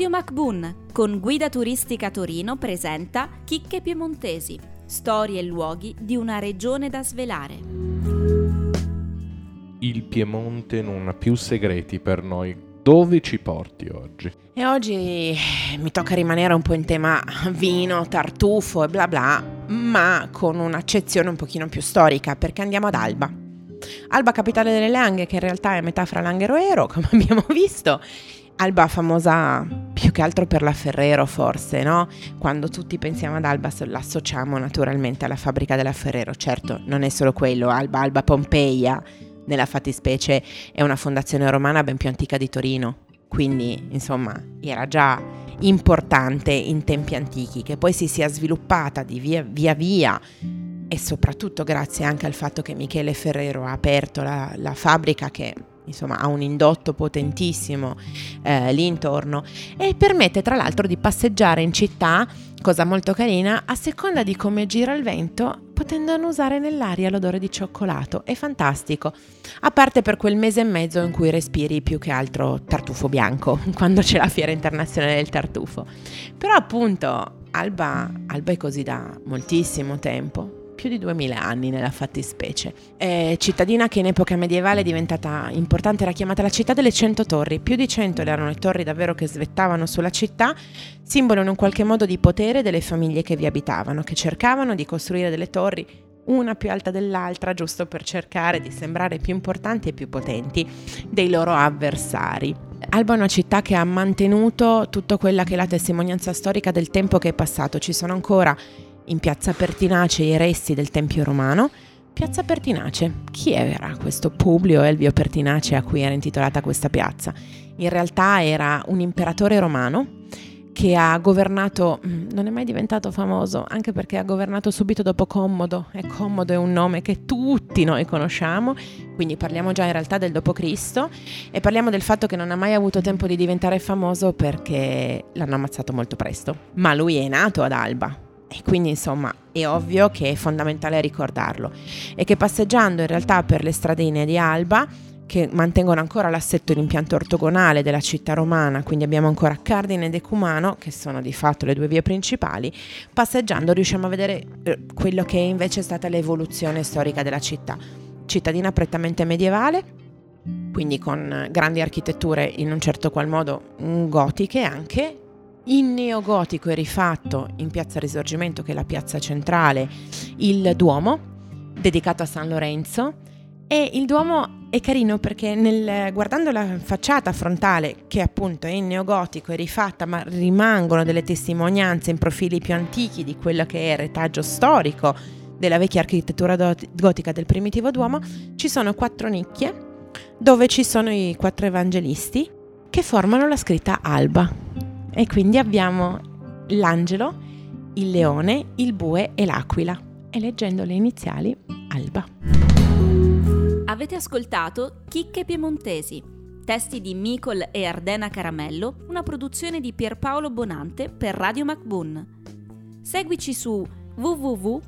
Radio MacBoon con Guida Turistica Torino presenta Chicche Piemontesi, storie e luoghi di una regione da svelare. Il Piemonte non ha più segreti per noi. Dove ci porti oggi? E oggi mi tocca rimanere un po' in tema vino, tartufo e bla bla, ma con un'accezione un pochino più storica, perché andiamo ad Alba. Alba capitale delle Langhe, che in realtà è metà fra Langhero e Ero, come abbiamo visto, Alba famosa più che altro per la Ferrero forse, no? Quando tutti pensiamo ad Alba l'associamo naturalmente alla fabbrica della Ferrero. Certo, non è solo quello, Alba, Alba Pompeia, nella fattispecie è una fondazione romana ben più antica di Torino. Quindi, insomma, era già importante in tempi antichi, che poi si sia sviluppata di via via, via e soprattutto grazie anche al fatto che Michele Ferrero ha aperto la, la fabbrica che insomma ha un indotto potentissimo eh, lì intorno e permette tra l'altro di passeggiare in città, cosa molto carina, a seconda di come gira il vento, potendo annusare nell'aria l'odore di cioccolato. È fantastico, a parte per quel mese e mezzo in cui respiri più che altro tartufo bianco, quando c'è la fiera internazionale del tartufo. Però appunto Alba, Alba è così da moltissimo tempo più di 2000 anni nella fattispecie. È cittadina che in epoca medievale è diventata importante, era chiamata la città delle cento torri. Più di cento erano le torri davvero che svettavano sulla città, simbolo in un qualche modo di potere delle famiglie che vi abitavano, che cercavano di costruire delle torri una più alta dell'altra, giusto per cercare di sembrare più importanti e più potenti dei loro avversari. Alba è una città che ha mantenuto tutta quella che è la testimonianza storica del tempo che è passato. Ci sono ancora in piazza Pertinace i resti del Tempio romano. Piazza Pertinace, chi era questo Publio Elvio Pertinace a cui era intitolata questa piazza? In realtà era un imperatore romano che ha governato, mm, non è mai diventato famoso, anche perché ha governato subito dopo Commodo, e Commodo è un nome che tutti noi conosciamo, quindi parliamo già in realtà del dopo Cristo e parliamo del fatto che non ha mai avuto tempo di diventare famoso perché l'hanno ammazzato molto presto, ma lui è nato ad Alba, e quindi insomma è ovvio che è fondamentale ricordarlo e che passeggiando in realtà per le stradine di Alba che mantengono ancora l'assetto e l'impianto ortogonale della città romana, quindi abbiamo ancora Cardine ed Ecumano, che sono di fatto le due vie principali, passeggiando riusciamo a vedere eh, quello che invece è stata l'evoluzione storica della città. Cittadina prettamente medievale, quindi con grandi architetture in un certo qual modo gotiche anche, in neogotico è rifatto in piazza Risorgimento, che è la piazza centrale, il Duomo, dedicato a San Lorenzo. E il Duomo è carino perché nel, guardando la facciata frontale, che appunto è in neogotico, è rifatta, ma rimangono delle testimonianze in profili più antichi di quello che è il retaggio storico della vecchia architettura gotica del primitivo Duomo, ci sono quattro nicchie dove ci sono i quattro evangelisti che formano la scritta Alba. E quindi abbiamo l'angelo, il leone, il bue e l'aquila. E leggendo le iniziali, Alba. Avete ascoltato Chicche Piemontesi, testi di Micol e Ardena Caramello, una produzione di Pierpaolo Bonante per Radio MacBoon. Seguici su www.mbun.it.